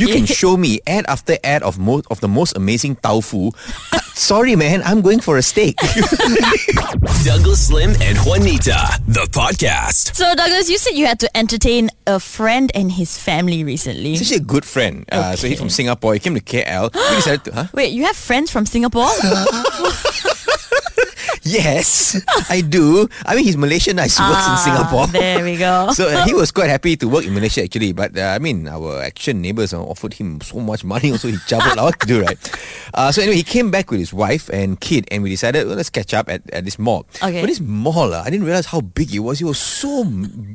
You can show me ad after ad of most of the most amazing tofu. Uh, sorry, man, I'm going for a steak. Douglas Lim and Juanita, the podcast. So, Douglas, you said you had to entertain a friend and his family recently. He's actually a good friend. Uh, so he's from Singapore. He came to KL. we decided to, huh? Wait, you have friends from Singapore? Yes, I do. I mean, he's Malaysian. I works in Ah, Singapore. There we go. So uh, he was quite happy to work in Malaysia actually, but uh, I mean our action neighbours uh, offered him so much money, also he like what to do, right? Uh, so anyway, he came back with his wife and kid, and we decided well, let's catch up at, at this mall. Okay. But this mall, uh, I didn't realize how big it was. It was so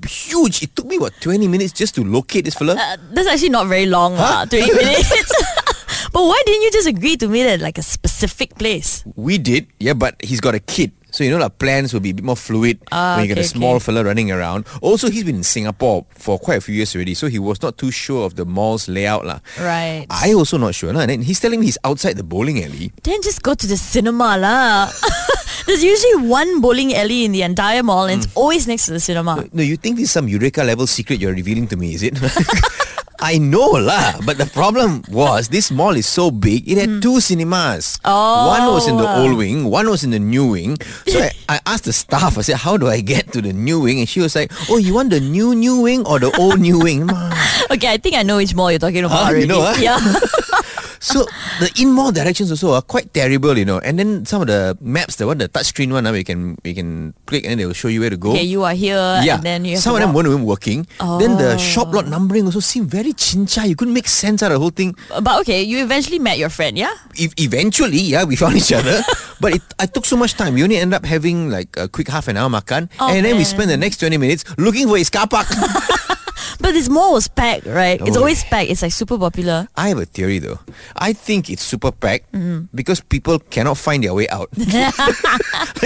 huge. It took me what twenty minutes just to locate this fella. Uh, that's actually not very long, Huh? uh, 20 minutes. But why didn't you just agree to meet at like a specific place? We did, yeah, but he's got a kid. So you know, like plans will be a bit more fluid Ah, when you get a small okay. fella running around. Also, he's been in Singapore for quite a few years already, so he was not too sure of the mall's layout, lah. Right. I also not sure, lah. And then he's telling me he's outside the bowling alley. Then just go to the cinema lah. There's usually one bowling alley in the entire mall and it's always next to the cinema. No, you think this is some eureka level secret you're revealing to me, is it? I know lah, but the problem was this mall is so big. It had two cinemas. Oh. One was in the old wing, one was in the new wing. So I, I asked the staff. I said, "How do I get to the new wing?" And she was like, "Oh, you want the new new wing or the old new wing?" Okay, I think I know which mall you're talking about Ah, already. you know, ah? Yeah. So the in mall directions also are quite terrible, you know. And then some of the maps, the one the touchscreen one, uh, we can we can click and then they will show you where to go. okay, you are here yeah, and then you have some of them weren't even working. Then the shop Oh. lot numbering also seemed very chincha. You couldn't make sense out of the whole thing. But okay, you eventually met your friend, yeah? E- eventually, yeah, we found each other. but it, I took so much time. We only ended up having like a quick half an hour makan, Oh, and then we man. spent the next twenty minutes looking for his car park. But this mall was packed, right? It's Oh. always packed. It's like super popular. I have a theory though. I think it's super packed Mm-hmm. because people cannot find their way out.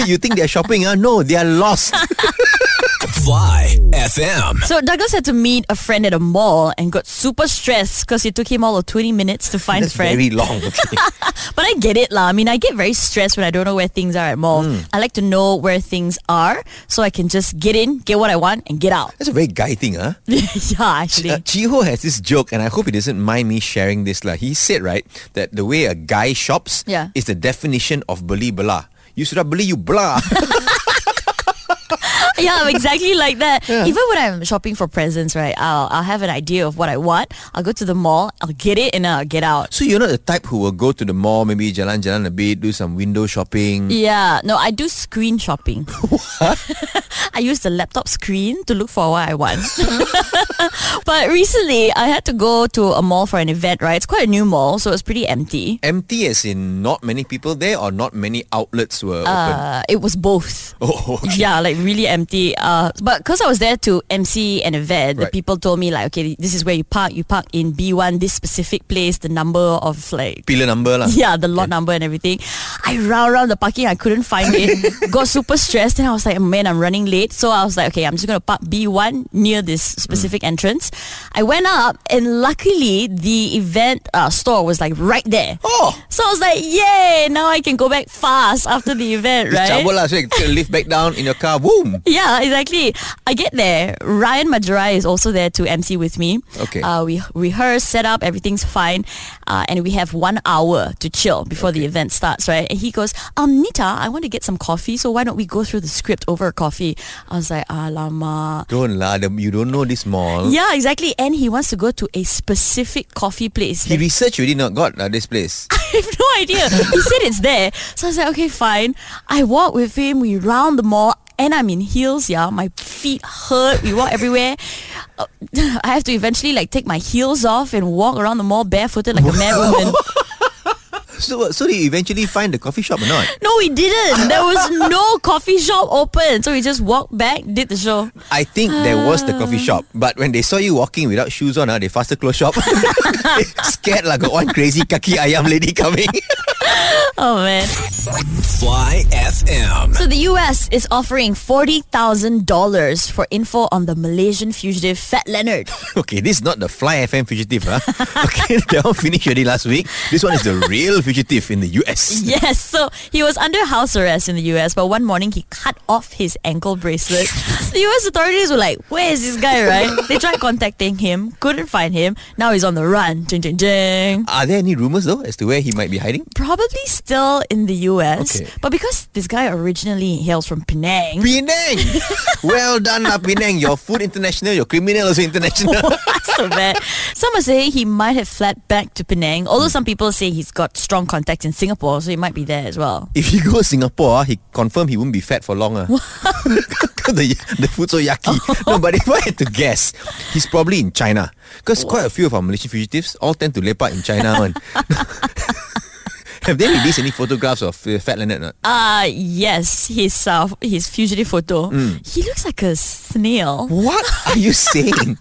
you think they're shopping? Uh? No, they are lost. Fly FM. So Douglas had to meet a friend at a mall and got super stressed because it took him all of 20 minutes to find That's his friend. very long. Okay. But I get it lah. I mean, I get very stressed when I don't know where things are at malls. Hmm. I like to know where things are so I can just get in, get what I want, and get out. That's a very guy thing, huh? yeah, actually. Uh, Chiho has this joke, and I hope he doesn't mind me sharing this. lah. He said, right, that the way a guy shops Yeah. is the definition of beli bela. You should have beli you blah. yeah, I'm exactly like that. Even when I'm shopping for presents, right, I'll, I'll have an idea of what I want. I'll go to the mall, I'll get it, and I'll get out. so you're not the type who will go to the mall, maybe jalan-jalan a bit, do some window shopping. Yeah, no, I do screen shopping. I use the laptop screen to look for what I want. but recently, I had to go to a mall for an event, right? It's quite a new mall, so it's pretty empty. Empty as in not many people there or not many outlets were open? Uh, it was both. Oh, okay. Yeah, like really empty. Uh, but because I was there to MC an event, the people told me like, okay, this is where you park. You park in B1, this specific place, the number of like Pillar number lah. yeah, the lot number and everything. I ran around the parking, I couldn't find it. Got super stressed and I was like, man, I'm running late. So I was like, okay, I'm just gonna park B1 near this specific entrance. I went up and luckily the event uh, store was like right there. Oh, So I was like, yay, now I can go back fast after the event, right? cabut lah. So you can lift back down in your car. Boom. Yeah, exactly. I get there. Ryan Madurai is also there to MC with me. Okay. Uh, we rehearse, set up, everything's fine, uh, and we have one hour to chill before the event starts, right? And he goes, um, Nita, I want to get some coffee, so why don't we go through the script over a coffee? I was like, alamak. Don't the- You don't know this mall. Yeah, exactly. And he wants to go to a specific coffee place. He researched, researched did not got uh, this place. I have no idea. He said it's there. So I was like, okay, fine. I walk with him. We round the mall. And I'm in heels, yeah. My feet hurt. We walk everywhere. Uh, I have to eventually like take my heels off and walk around the mall barefooted like a mad woman. So, so did you eventually find the coffee shop or not? No, we didn't. There was no coffee shop open. So we just walked back, did the show. I think there was the coffee shop, but when they saw you walking without shoes on, uh, they faster close shop. Scared like got one crazy kaki ayam lady coming. Oh man. Fly FM. So the US is offering $40,000 for info on the Malaysian fugitive Fat Leonard. Okay, this is not the Fly FM fugitive, huh? Okay, they one finished already last week. This one is the real fugitive in the US. yes, so he was under house arrest in the US, but one morning he cut off his ankle bracelet. the US authorities were like, where is this guy, right? They tried contacting him, couldn't find him. Now he's on the run. Jing, jing, jing. Are there any rumors though as to where he might be hiding? Probably still in the US, Okay. but because this guy originally hails from Penang, Penang! well done, lah, Penang. Your food international, your criminal also international. so bad. Some are saying he might have fled back to Penang, although some people say he's got strong contacts in Singapore, so he might be there as well. if he goes to Singapore, ah, he confirmed he won't be fat for long. ah. the, the food so yucky. no, but if I had to guess, he's probably in China. Because quite a few of our Malaysian fugitives all tend to lepak in China. One. Have they released any photographs of uh, Fat Leonard? Not? Uh yes, his uh, his fugitive photo. He looks like a snail. What are you saying?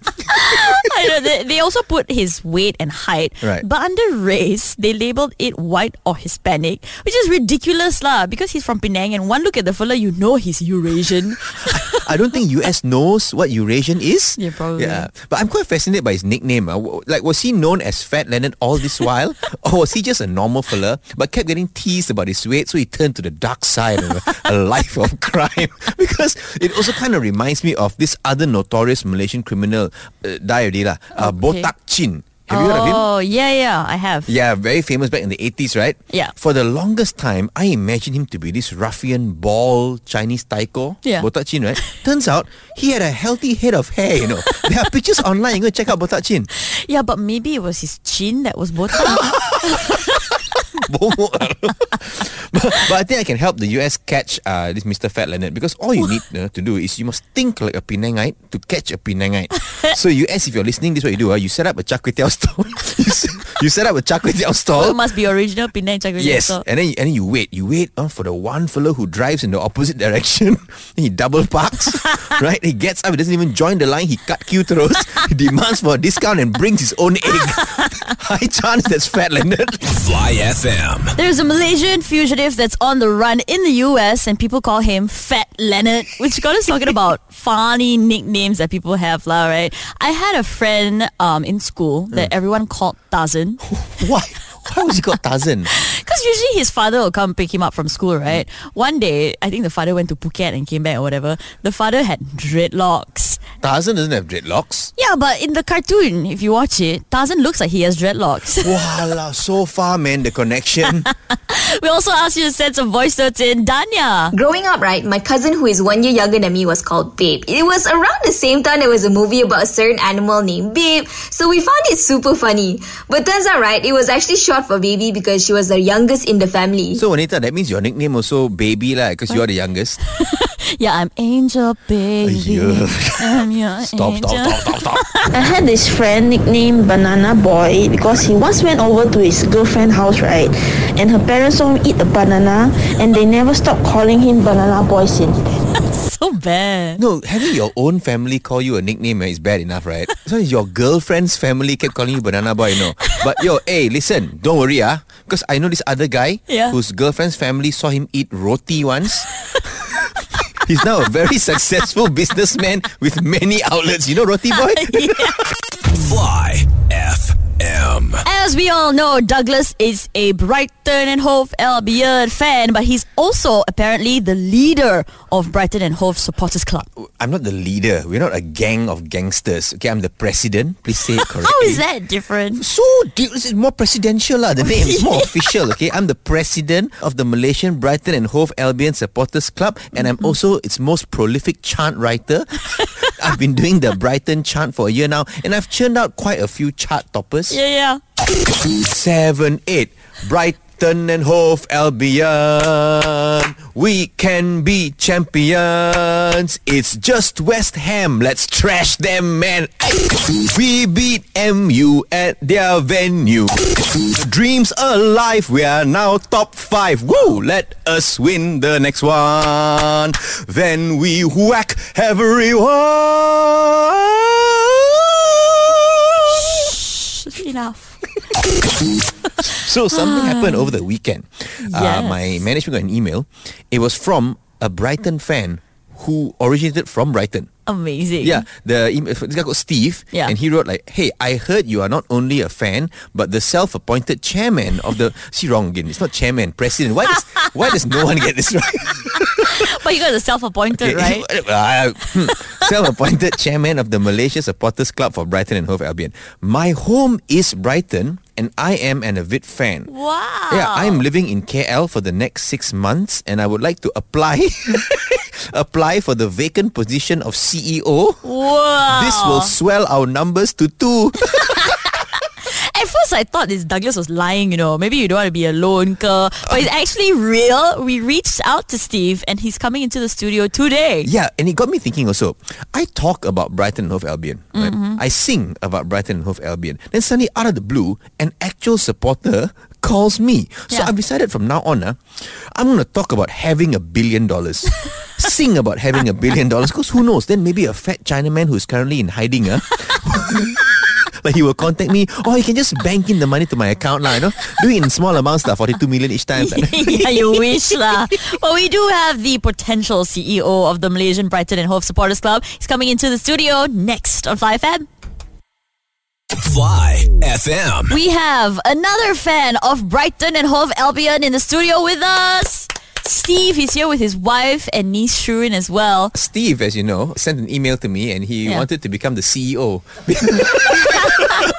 I know, they, they also put his weight and height, Right. but under race they labeled it white or Hispanic, which is ridiculous lah. Because he's from Penang, and one look at the fella, you know he's Eurasian. I don't think US knows what Eurasian is. Yeah, probably. Yeah, but I'm quite fascinated by his nickname. ah. Like, was he known as Fat Leonard all this while, or was he just a normal fella but kept getting teased about his weight, so he turned to the dark side of a, a life of crime? because it also kind of reminds me of this other notorious Malaysian criminal, uh, died uh, Okay. Botak Chin. Have you heard of him? oh yeah, yeah, I have. Yeah, very famous back in the 80s, right? Yeah. For the longest time, I imagined him to be this ruffian, bald Chinese taiko. Yeah. Botak Chin, right? Turns out, he had a healthy head of hair, you know. there are pictures online. You go check out Botak Chin. Yeah, but maybe it was his chin that was botak. Bongok. but, but I think I can help the US catch uh, this Mr. Fat Leonard because all you need uh, to do is you must think like a Penangite to catch a Penangite. so US, if you're listening, this is what you do. Uh, you set up a char kway teow stall. you, set, you set up a char kway teow stall. it must be original Penang char kway teow Yes, stall. and then and then you wait. You wait uh, for the one fellow who drives in the opposite direction. he double parks, right? He gets up. He doesn't even join the line. He cut queue throws. he demands for a discount and brings his own egg. High chance that's Fat Leonard. Fly FM. There's a Malaysian fugitive that's on the run in the US and people call him Fat Leonard, which got us talking about funny nicknames that people have, lah, right? I had a friend um, in school that everyone called Tarzan. Why? Why was he called Tarzan? Because usually his father will come pick him up from school, right? One day, I think the father went to Phuket and came back or whatever. The father had dreadlocks. Tarzan doesn't have dreadlocks. Yeah, but in the cartoon, if you watch it, Tarzan looks like he has dreadlocks. Voila, so far, man, the connection. we also asked you to send some voice notes in. Danya. Growing up, right, my cousin who is one year younger than me was called Babe. It was around the same time there was a movie about a certain animal named Babe, so we found it super funny. But turns out, right, it was actually short for baby because she was the youngest in the family. so, Anita, that means your nickname also baby, lah, because you are the youngest. Yeah, I'm Angel Baby. Yeah. I'm your Stop, angel. stop, stop, stop, stop. I had this friend nicknamed Banana Boy because he once went over to his girlfriend's house, right? And her parents saw him eat a banana and they never stopped calling him Banana Boy since then. So bad. No, having your own family call you a nickname is bad enough, right? So your girlfriend's family kept calling you banana boy, no. But yo, hey, listen, don't worry, ah, because I know this other guy Yeah. whose girlfriend's family saw him eat roti once. He's now a very successful businessman with many outlets. You know Roti Boy? yeah. Fly FM. As we all know, Douglas is a Brighton and Hove Albion fan, but he's also apparently the leader of Brighton and Hove Supporters Club. I'm not the leader. We're not a gang of gangsters. Okay, I'm the president. Please say it correctly. How is that different? So deep, this is more presidential lah. The name is more official. Okay, I'm the president of the Malaysian Brighton and Hove Albion Supporters Club, and I'm mm-hmm. also its most prolific chant writer. I've been doing the Brighton chant for a year now, and I've churned out quite a few chart toppers. Yeah, yeah. Seven, eight, Brighton and Hove Albion. We can be champions. It's just West Ham. Let's trash them, man. We beat MU at their venue. Dream's alive. We are now top five. Woo! Let us win the next one. Then we whack everyone. Shh, enough. So something happened over the weekend. Uh, my management got an email. It was from a Brighton fan who originated from Brighton. Amazing. Yeah, the email, this guy called Steve, Yeah. and he wrote like, "Hey, I heard you are not only a fan but the self-appointed chairman of the." See, wrong again. It's not chairman, president. Why does why does no one get this right? But you got the self-appointed, right? Uh, hmm. Self-appointed chairman of the Malaysia Supporters Club for Brighton and Hove Albion. My home is Brighton, and I am an avid fan. Wow. Yeah, I'm living in KL for the next six months, and I would like to apply apply for the vacant position of CEO. Wow. This will swell our numbers to two. At first, I thought this Douglas was lying. You know, maybe you don't want to be alone, girl. but it's actually real. We reached out to Steve, and he's coming into the studio today. yeah, and it got me thinking also. I talk about Brighton and Hove Albion. Right? Mm-hmm. I sing about Brighton and Hove Albion. Then suddenly, out of the blue, an actual supporter calls me. So Yeah. I've decided from now on, uh, I'm going to talk about having a billion dollars. sing about having a billion dollars because who knows? Then maybe a fat Chinaman who's currently in hiding, uh, like he will contact me. Oh, or he can just bank in the money to my account, lah. You know, do it in small amounts, lah. Forty-two million each time. yeah, you wish lah. But we do have the potential CEO of the Malaysian Brighton and Hove Supporters Club. He's coming into the studio next on Fly FM. Fly FM. We have another fan of Brighton and Hove Albion in the studio with us. Steve, he's here with his wife and niece Shurin as well. Steve, as you know, sent an email to me and he Yeah. wanted to become the CEO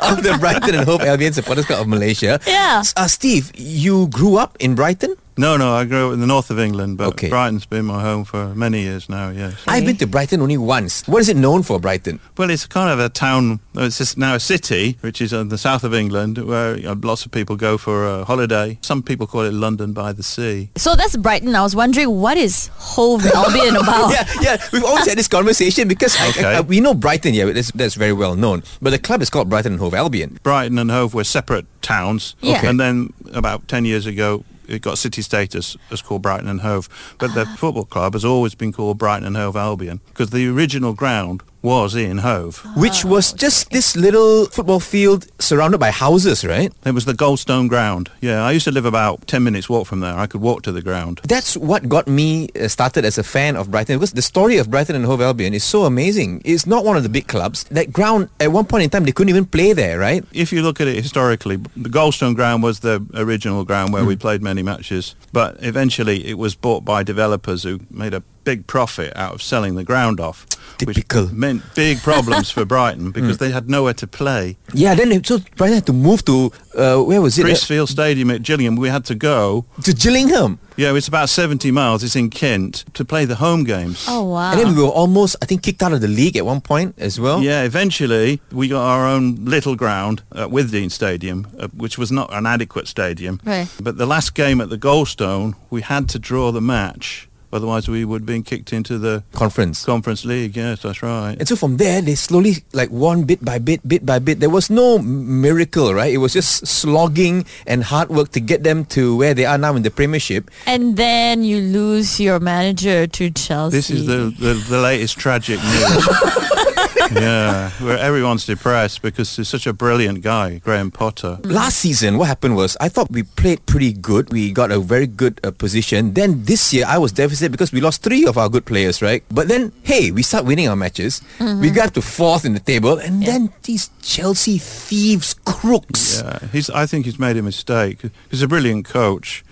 of the Brighton and Hove Albion Supporters Club of Malaysia. Yeah. Uh, Steve, you grew up in Brighton? No, no, I grew up in the north of England, but Okay. Brighton's been my home for many years now, yes. I've been to Brighton only once. What is it known for, Brighton? Well, it's kind of a town, uh, it's just now a city, which is in the south of England, where you know, lots of people go for a holiday. Some people call it London by the sea. So that's Brighton. I was wondering, what is Hove Albion about? Yeah, yeah. We've always had this conversation because I- Okay. I- I- we know Brighton, yeah, that's, that's very well known. But the club is called Brighton and Hove Albion. Brighton and Hove were separate towns, Yeah. Okay. and then about 10 years ago, it got city status as called Brighton and Hove. But the ah. football club has always been called Brighton and Hove Albion because the original ground was in Hove. Which was just this little football field surrounded by houses, right? It was the Goldstone ground. Yeah, I used to live about 10 minutes walk from there. I could walk to the ground. That's what got me uh, started as a fan of Brighton because the story of Brighton and Hove Albion is so amazing. It's not one of the big clubs. That ground, at one point in time, they couldn't even play there, right? If you look at it historically, the Goldstone ground was the original ground where we played many matches. But eventually it was bought by developers who made a big profit out of selling the ground off. Typical. Which meant big problems for Brighton because they had nowhere to play. Yeah, then they, so Brighton had to move to, uh, where was it? Priestfield Stadium at Gillingham, we had to go. To Gillingham. Yeah, it's about 70 miles. It's in Kent to play the home games. Oh, wow. And then we were almost, I think, kicked out of the league at one point as well. Yeah, eventually we got our own little ground at Withdean Stadium, uh, which was not an adequate stadium. Right. But the last game at the Goldstone, we had to draw the match, otherwise we would have been kicked into the Conference. Conference League. Yes, that's right. And so from there, they slowly, like one bit by bit, bit by bit. There was no miracle, right? It was just slogging and hard work to get them to where they are now in the Premiership. and then you lose your manager to Chelsea. This is the, the, the latest tragic news. yeah, where everyone's depressed because he's such a brilliant guy, Graham Potter. Last season, what happened was I thought we played pretty good. We got a very good uh, position. Then this year, I was deficit because we lost three of our good players, right? But then, hey, we start winning our matches. We got to fourth in the table, and then these Chelsea thieves, crooks. Yeah, he's. I think he's made a mistake. He's a brilliant coach,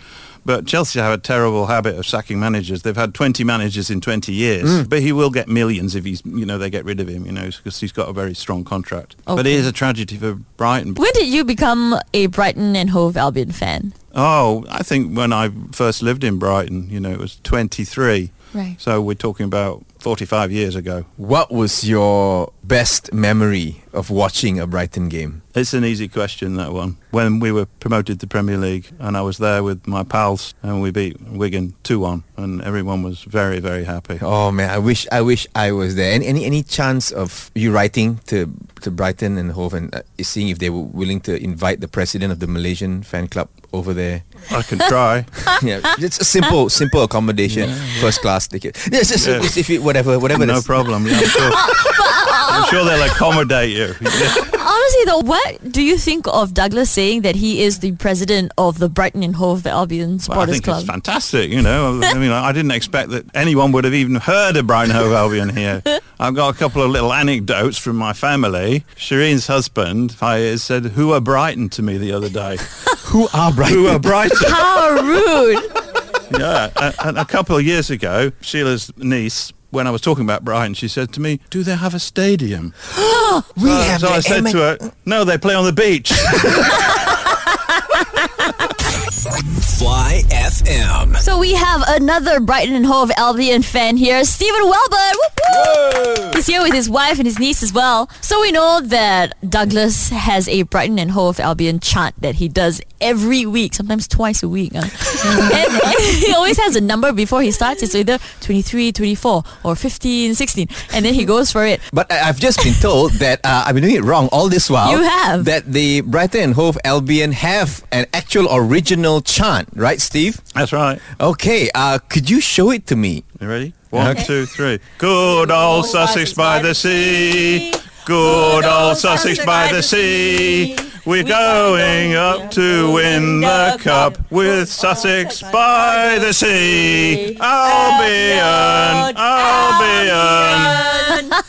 but Chelsea have a terrible habit of sacking managers. They've had 20 managers in 20 years, mm. but he will get millions if he's, you know, they get rid of him, you know, because he's got a very strong contract. But it is a tragedy for Brighton. When did you become a Brighton and Hove Albion fan? Oh, I think when I first lived in Brighton, you know, it was 23. Right. So we're talking about 45 years ago. What was your best memory of watching a Brighton game? It's an easy question, that one. When we were promoted to Premier League and I was there with my pals and we beat Wigan 2-1 and everyone was very, very happy. Oh man, I wish I wish I was there. Any any, any chance of you writing to to Brighton and Hove and uh, seeing if they were willing to invite the president of the Malaysian fan club over there? I can try. yeah, it's a simple simple accommodation, first class ticket. Yes, yes, Yeah. yes, if you, whatever whatever. no problem. Yeah, I'm, sure, I'm sure they'll accommodate you. Yeah. Honestly though, what what do you think of Douglas saying that he is the president of the Brighton and Hove Albion Well, I Supporters think Club? it's fantastic, you know. I mean, I didn't expect that anyone would have even heard of Brighton Hove Albion here. I've got a couple of little anecdotes from my family. Shireen's husband, Fayez, said, who are Brighton to me the other day. Who are Brighton? who are Brighton? How rude! yeah. And a couple of years ago, Sheila's niece, when I was talking about Brighton, she said to me, do they have a stadium? we so, have so I said M- to her, no, they play on the beach. Fly FM. So we have another Brighton and Hove Albion fan here, Stephen Welburn. Whoop, whoop. He's here with his wife and his niece as well. So we know that Douglas has a Brighton and Hove Albion chant that he does every week, sometimes twice a week. huh? and, and he always has a number before he starts. It's either 23, 24 or 15, 16. And then he goes for it. But I- I've just been told that uh, I've been doing it wrong all this while. You have. That the Brighton and Hove Albion have an actual original chant, right, Steve? That's right. Okay, uh, could you show it to me? You ready? One, two, three. Good old Sussex by the sea. Good old Sussex by the sea. We're going up to win the cup with Sussex by the sea. Albion, Albion.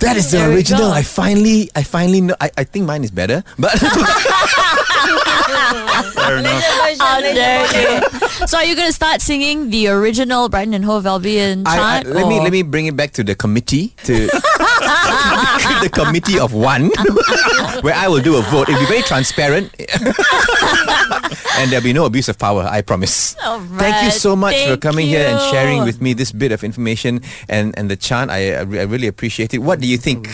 That is the original. I finally, I finally know. I, I think mine is better, but Fair enough. How. So are you going to start singing the original Brighton and Hove Albion I, I, chant? let me or- let me bring it back to the committee to the committee of one, where I will do a vote. It'll be very transparent, and there'll be no abuse of power. I promise. All Thank you right. so much for Thank coming here and sharing you. with me this bit of information and and the chant. I I re- I really appreciate it. What do you think?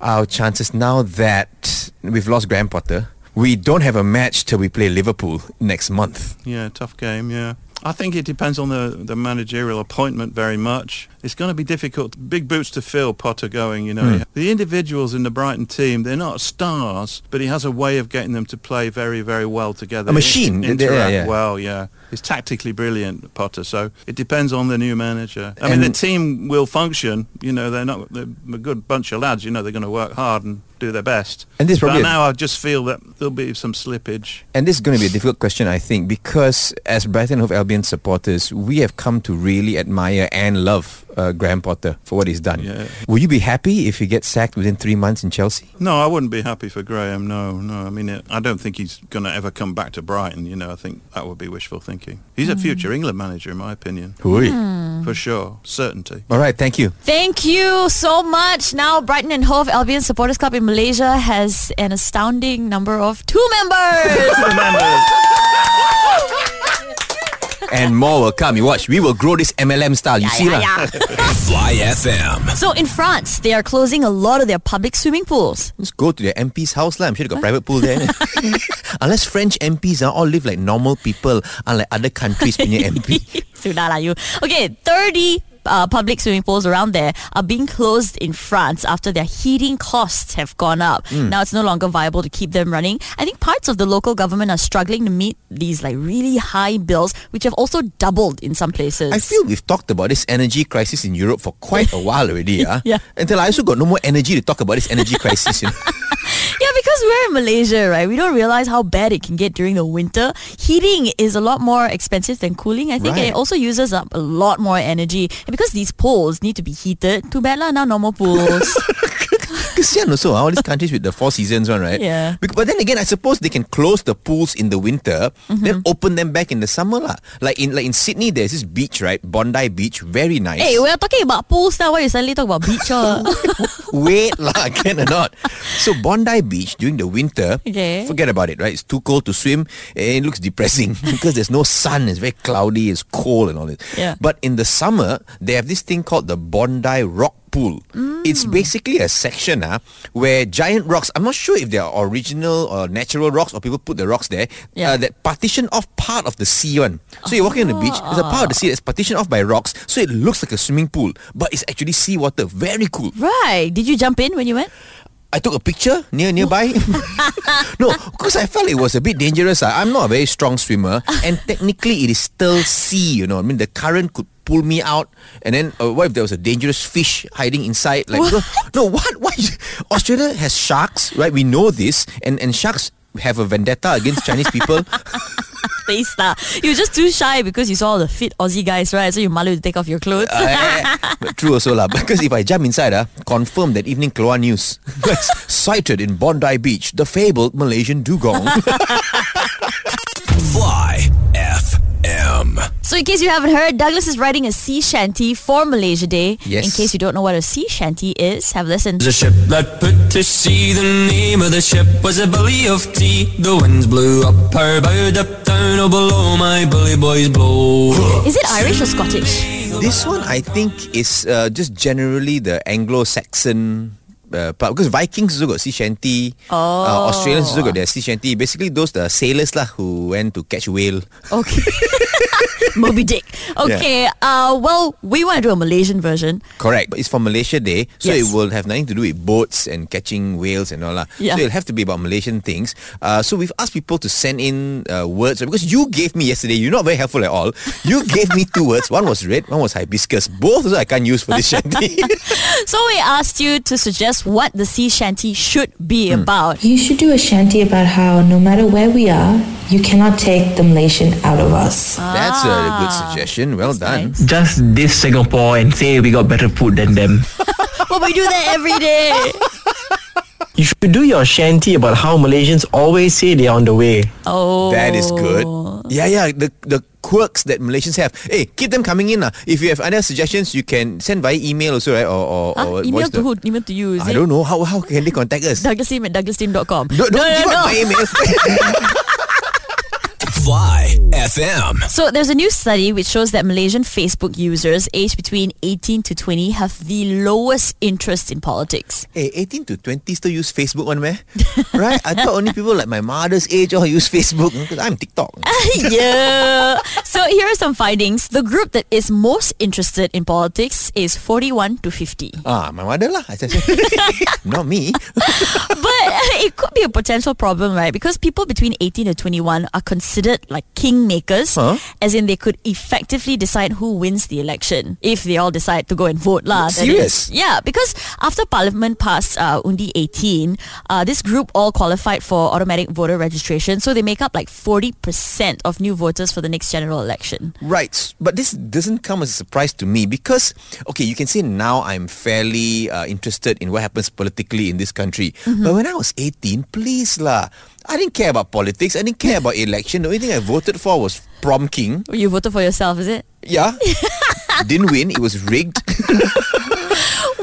Our chances now that we've lost Graham Potter. We don't have a match till we play Liverpool next month. Yeah, tough game, yeah. I think it depends on the, the managerial appointment very much. It's going to be difficult. Big boots to fill, Potter going, you know. Hmm. The individuals in the Brighton team, they're not stars, but he has a way of getting them to play very, very well together. A machine. In- Yeah, yeah. well, yeah. He's tactically brilliant, Potter. So it depends on the new manager. I mean, the team will function. You know, they're not they're a good bunch of lads. You know, they're going to work hard and do their best. And this but now I just feel that there'll be some slippage. And this is going to be a difficult question, I think, because as Brighton Hove Albion supporters, we have come to really admire and love uh, Graham Potter for what he's done. Yeah. Will you be happy if he gets sacked within three months in Chelsea? No, I wouldn't be happy for Graham. No, no. I mean, it, I don't think he's going to ever come back to Brighton. You know, I think that would be wishful thinking. He's a future England manager, in my opinion, for sure, certainty. All right, thank you. Thank you so much. Now, Brighton and Hove Albion Supporters Club in Malaysia has an astounding number of two members. And more will come. You watch. We will grow this MLM style. You see, lah. Fly FM. So in France, they are closing a lot of their public swimming pools. Just go to the MP's house, lah. I'm sure they got private pool there. Unless French MPs are ah, all live like normal people, unlike other countries punya MP. Sudah lah you. Okay, 30 uh, public swimming pools around there are being closed in France after their heating costs have gone up. Now it's no longer viable to keep them running. I think parts of the local government are struggling to meet these like really high bills, which have also doubled in some places. I feel we've talked about this energy crisis in Europe for quite a while already. ah. Yeah. Until I also got no more energy to talk about this energy crisis. You know? Yeah, because we're in Malaysia, right? We don't realize how bad it can get during the winter. Heating is a lot more expensive than cooling, I think, Right. it also uses up a lot more energy. And because these pools need to be heated, too bad lah, now normal pools. Kesian also, ah, all these countries with the four seasons one, right? Yeah. But then again, I suppose they can close the pools in the winter, Mm-hmm. then open them back in the summer lah. Like in like in Sydney, there's this beach, right? Bondi Beach, very nice. hey, we're talking about pools now. Why you suddenly talk about beach? ah? Wait lah, can or not? So Bondi Beach during the winter, Okay. forget about it, right? It's too cold to swim. and It looks depressing because there's no sun. It's very cloudy. It's cold and all this. Yeah. But in the summer, they have this thing called the Bondi Rock Pool. It's Mm. basically a section ah, where giant rocks. I'm not sure if they are original or natural rocks or people put the rocks there. Yeah. Uh, that partition off part of the sea one. So you're walking on the beach. There's a part of the sea that's partitioned off by rocks, so it looks like a swimming pool, but it's actually seawater. Very cool. right. Did you jump in when you went? I took a picture near nearby. no, because I felt it was a bit dangerous. I'm not a very strong swimmer, and technically it is still sea. You know, I mean the current could pull me out? And then uh, what if there was a dangerous fish hiding inside? Like What? no, what? Why? Australia has sharks, right? We know this, and and sharks have a vendetta against Chinese people. Face lah. You were just too shy because you saw all the fit Aussie guys, right? So you malu to take off your clothes. Uh, but true also lah. Because if I jump inside, ah, confirm that evening keluar news. Sighted in Bondi Beach, the fabled Malaysian dugong. Fly FM. So in case you haven't heard, Douglas is writing a sea shanty for Malaysia Day. Yes. In case you don't know what a sea shanty is, have a listen. There's a ship that put to sea. The name of the ship was a billy of tea. The winds blew up her bow, up down, oh below my bully boys blow. Is it Irish or Scottish? this one, I think, is uh, just generally the Anglo-Saxon. Uh, part because Vikings also got sea shanty, Oh. uh, Australians also got their sea shanty. Basically, those the sailors lah who went to catch whale. Okay. Moby Dick. Okay. Uh, well, we want to do a Malaysian version. Correct. But it's for Malaysia Day, so Yes. it will have nothing to do with boats and catching whales and all that. Yeah. So it'll have to be about Malaysian things. Uh, so we've asked people to send in uh, words because you gave me yesterday. You're not very helpful at all. You gave me two words. One was red. One was hibiscus. Both also I can't use for this shanty. So we asked you to suggest what the sea shanty should be Hmm. about. You should do a shanty about how no matter where we are, you cannot take the Malaysian out of us. That's a good ah, suggestion. Well done. nice. just diss Singapore and say we got better food than them. Well, we do that every day. You should do your shanty about how Malaysians always say they're on the way. Oh. That is good. Yeah, yeah. The the quirks that Malaysians have. Hey, keep them coming in. lah. If you have other suggestions, you can send via email also, right? Or, or, Huh? or Email to note. who? Email to you, is I it? don't know. How, how can they contact us? Douglasteam at douglasteam.com. Don't, don't no, no, give no. out my email. Fly FM. So there's a new study which shows that Malaysian Facebook users aged between 18 to 20 have the lowest interest in politics. Hey, 18 to 20 still use Facebook one, man? right? I thought only people like my mother's age all use Facebook because I'm TikTok. yeah. So here are some findings. The group that is most interested in politics is 41 to 50. ah, my mother lah. Not me. But it could be a potential problem, right? Because people between 18 to 21 are considered like kingmakers, Huh? as in they could effectively decide who wins the election if they all decide to go and vote. lah. Serious? Yeah, because after Parliament passed uh, Undi 18, uh, this group all qualified for automatic voter registration, so they make up like 40% of new voters for the next general election. Right, but this doesn't come as a surprise to me because, okay, you can say now I'm fairly uh, interested in what happens politically in this country. But when I was 18, please lah, I didn't care about politics. I didn't care about election. The only thing I voted for was prom king. You voted for yourself, is it? Yeah, didn't win. It was rigged.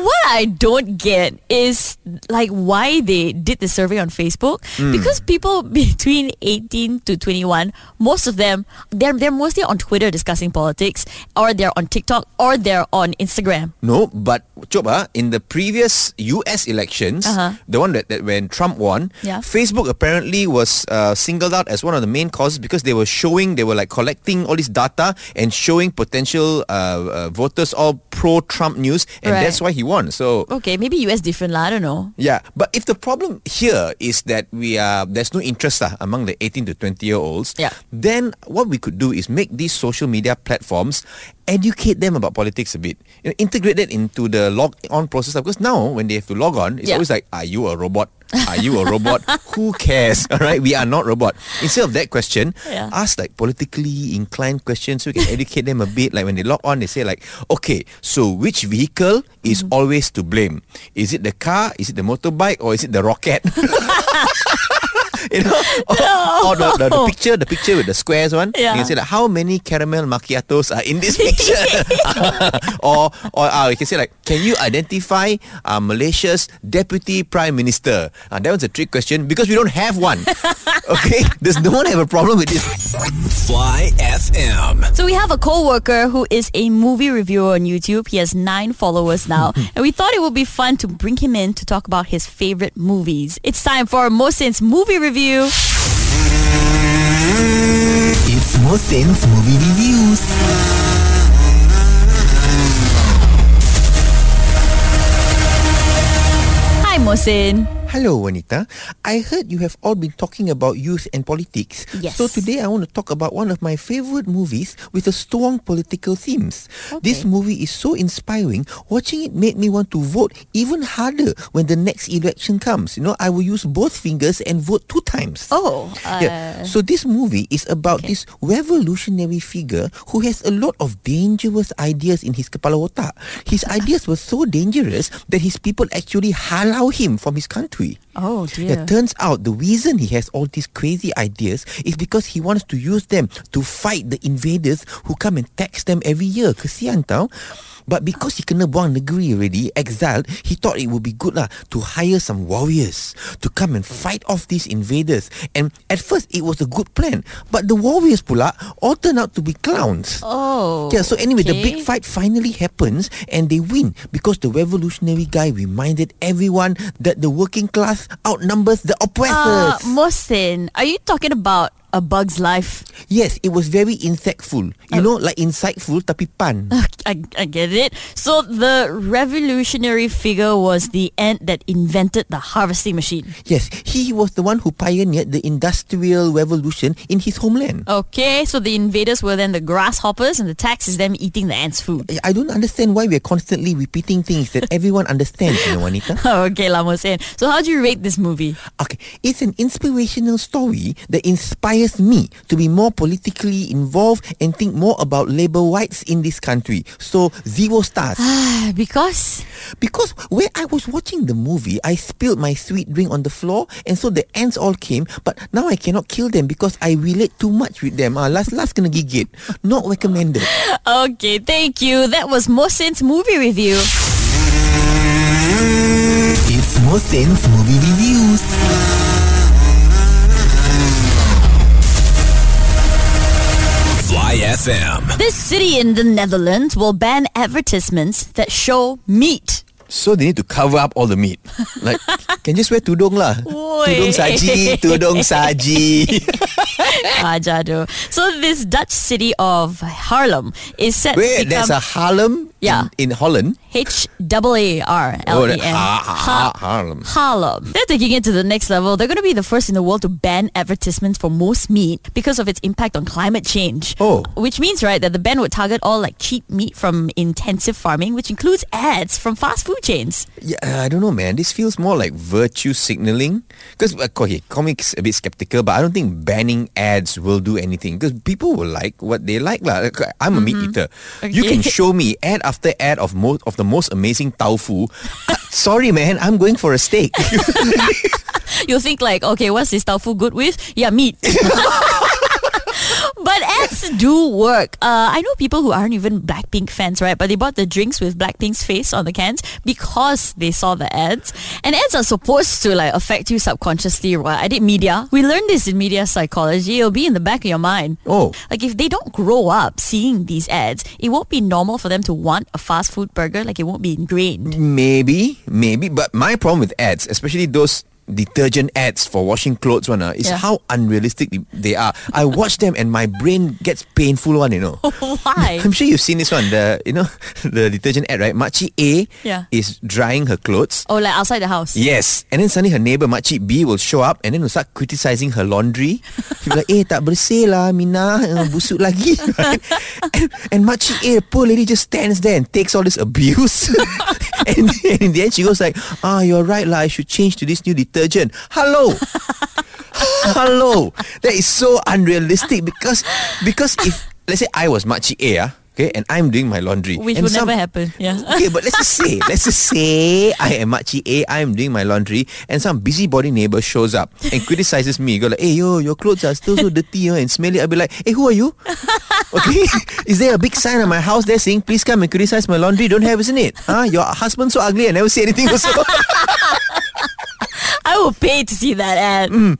What I don't get is like why they did the survey on Facebook because people between 18 to 21 most of them they're they're mostly on Twitter discussing politics or they're on TikTok or they're on Instagram. No, but coba in the previous US elections, Uh-huh. the one that, that when Trump won, Yeah. Facebook apparently was uh, singled out as one of the main causes because they were showing, they were like collecting all this data and showing potential uh, uh, voters all pro-Trump news, and Right. that's why he won. So. Okay, maybe US different lah, I don't know. Yeah, but if the problem here is that we are there's no interest uh, among the 18 to 20 year olds, Yeah. then what we could do is make these social media platforms educate them about politics a bit. You know, integrate it into the log on process because now when they have to log on, it's Yeah. always like, are you a robot? Are you a robot? Who cares? All right, we are not robot. Instead of that question, Yeah. ask like politically inclined questions so we can educate them a bit. Like when they log on, they say like, okay, so which vehicle is Mm-hmm. always to blame? Is it the car? Is it the motorbike? Or is it the rocket? you know, or, or the, the, the picture, the picture with the squares one. Yeah. You can say like, how many caramel macchiatos are in this picture? or or uh, you can say like, can you identify uh, Malaysia's deputy prime minister? Uh, that was a trick question because we don't have one. okay, does no one have a problem with this? Fly FM. So we have a co-worker who is a movie reviewer on YouTube. He has nine followers now. and we thought it would be fun to bring him in to talk about his favorite movies. It's time for Mohsin's movie review. It's Mohsin's movie reviews. Hi Mosin. Hello, Wanita. I heard you have all been talking about youth and politics. Yes. So today I want to talk about one of my favorite movies with a strong political themes. Okay. This movie is so inspiring. Watching it made me want to vote even harder when the next election comes. You know, I will use both fingers and vote two times. Oh, yeah. uh, So this movie is about this revolutionary figure who has a lot of dangerous ideas in his kepala otak. His ideas were so dangerous that his people actually halau him from his country. Oh dear. It turns out the reason he has all these crazy ideas is because he wants to use them to fight the invaders who come and tax them every year. Kesian tau. But because he kena buang negeri already, exiled, he thought it would be good lah to hire some warriors to come and fight off these invaders. And at first, it was a good plan. But the warriors pula all turned out to be clowns. Oh. Yeah, so anyway, the big okay. fight finally happens and they win because the revolutionary guy reminded everyone that the working class outnumbers the Uh, oppressors. Mohsin, are you talking about A Bug's Life? yes, it was very insightful. You oh. know, like insightful tapi pan. I, I get it. So the revolutionary figure was the ant that invented the harvesting machine. yes, he was the one who pioneered the industrial revolution in his homeland. Okay, so the invaders were then the grasshoppers and the tax is them eating the ants' food. I don't understand why we're constantly repeating things that everyone understands, you know, Wanita. okay, lah Mohsin. So how do you rate this movie? Okay, it's an inspirational story that inspires me to be more politically involved and think more about labor rights in this country. So, zero stars. because because when I was watching the movie, I spilled my sweet drink on the floor and so the ants all came, but now I cannot kill them because I relate too much with them. Ah, last last kena gigit. Not recommended. Okay, thank you. That was Mohsin's movie review. It's Mohsin's movie reviews. Fly FM. This city in the Netherlands will ban advertisements that show meat. So they need to cover up all the meat. Like, can just wear tudung lah. Tudung saji, tudung saji. Ajar tu. So this Dutch city of Haarlem is set to Wait, become there's a Harlem Yeah. in, in Holland. H A R L E N. Oh, ha- Harlem. Harlem. They're taking it to the next level. They're going to be the first in the world to ban advertisements for most meat because of its impact on climate change. Oh. Which means, right, that the ban would target all like cheap meat from intensive farming, which includes ads from fast food chains. Yeah, uh, I don't know, man. This feels more like virtue signaling. Because, uh, okay, comics a bit skeptical, but I don't think banning ads will do anything. Because people will like what they like. Like, I'm a meat mm-hmm. eater. Okay. You can show me ad after ad of most of the most amazing tofu. Uh, Sorry, man. I'm going for a steak. You'll think like, okay, what's this tofu good with? Yeah, meat. But ads do work. Uh, I know people who aren't even Blackpink fans, right? But they bought the drinks with Blackpink's face on the cans because they saw the ads. And ads are supposed to like affect you subconsciously, right? I did media. We learned this in media psychology. It'll be in the back of your mind. Oh. Like if they don't grow up seeing these ads, it won't be normal for them to want a fast food burger. Like it won't be ingrained. maybe, maybe. But my problem with ads, especially those detergent ads for washing clothes one, uh, is Yeah. how unrealistic they are. I watch them and my brain gets painful one, you know. Why? I'm sure you've seen this one. The you know the detergent ad, right? Makcik A Yeah. is drying her clothes. Oh, like outside the house. Yes, and then suddenly her neighbor Makcik B will show up and then will start criticizing her laundry. She'll be like, eh tak bersih lah Mina, uh, busuk lagi. Right? and, and Makcik A, poor lady just stands there and takes all this abuse. and, and in the end she goes like, ah, you're right lah, I should change to this new detergent. Hello. Hello. That is so unrealistic because because if let's say I was Makcik A, ah, okay, and I'm doing my laundry. Which and will some- never happen. Yeah. Okay, but let's just say, let's just say I am Makcik A, I'm doing my laundry, and some busybody neighbor shows up and criticizes me. Go like, hey yo, your clothes are still so dirty uh, and smelly. I'll be like, hey, who are you? Okay, is there a big sign on my house there saying, please come and criticize my laundry? Don't have, isn't it? Huh? Your husband so ugly, I never say anything also. I will pay to see that ad. Mm,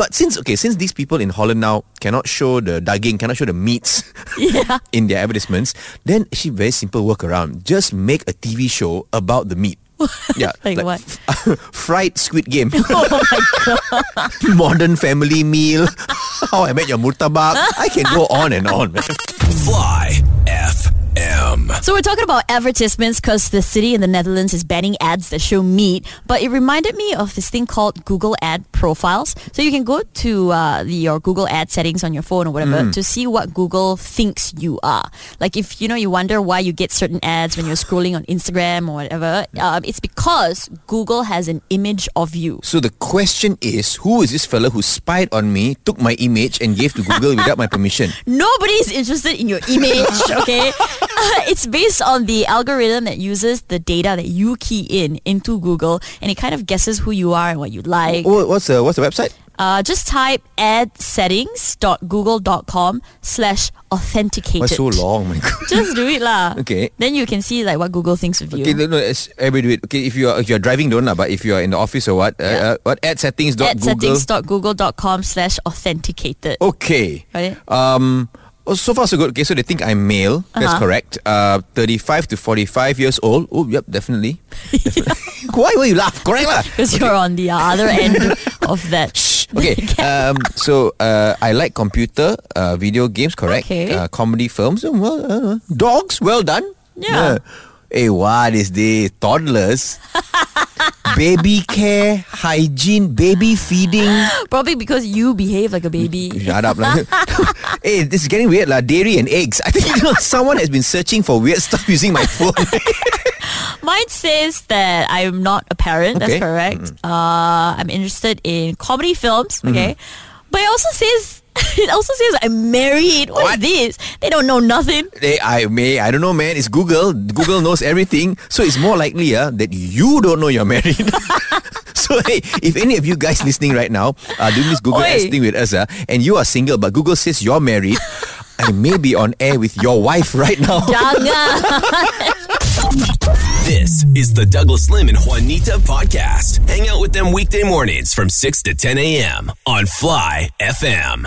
but since okay, since these people in Holland now cannot show the daging, cannot show the meats Yeah. in their advertisements, then she very simple workaround. Just make a TV show about the meat. Yeah, Like what? fried squid game, Oh my god. modern family meal, how I met your murtabak. I can go on and on, man. Fly So we're talking about advertisements because the city in the Netherlands is banning ads that show meat. But it reminded me of this thing called Google Ad Profiles. So you can go to uh, the, your Google Ad settings on your phone or whatever Mm. to see what Google thinks you are. Like if you know you wonder why you get certain ads when you're scrolling on Instagram or whatever, um, it's because Google has an image of you. So the question is, who is this fella who spied on me, took my image, and gave to Google without my permission? Nobody's interested in your image, okay? it's based on the algorithm that uses the data that you key in into Google and it kind of guesses who you are and what you like. What's the what's the website? Uh, just type adsettings.google.com slash authenticated. Why so long, my God? Just do it lah. Okay. Then you can see like what Google thinks of you. Okay, no, no, it's, everybody do it. Okay, if you are if you are driving, don't lah. But if you are in the office or what, uh, uh, what ad settings dot Google. adsettings.google.com slash authenticated. Okay. Got it? Um. Oh, So far so good. Okay, so they think I'm male. That's Uh-huh. correct. Uh, 35 to 45 years old. Oh, yep, definitely. Definitely. Why will you laugh? Correct lah. Because you're on the other end of that. Okay. Um. So, uh, I like computer, uh, video games. Correct. Okay. Uh, comedy films. Oh, well, uh, dogs. Well done. Yeah. Hey, what is this? Toddlers. Baby care, hygiene, baby feeding. Probably because you behave like a baby. Shut up, lah. hey, this is getting weird, lah. Dairy and eggs. I think you know, someone has been searching for weird stuff using my phone. Mine says that I'm not a parent. Okay. That's correct. Uh, I'm interested in comedy films. Okay, but it also says it also says I'm married. What's this? They don't know nothing. They, I may, I don't know, man. It's Google. Google knows everything, so it's more likely, uh, that you don't know you're married. so hey, if any of you guys listening right now are doing this Google Oi. Thing with us, uh, and you are single, but Google says you're married, I may be on air with your wife right now. Jangan. This is the Douglas Lim and Juanita podcast. Hang out with them weekday mornings from 6 to 10 a.m. on Fly FM.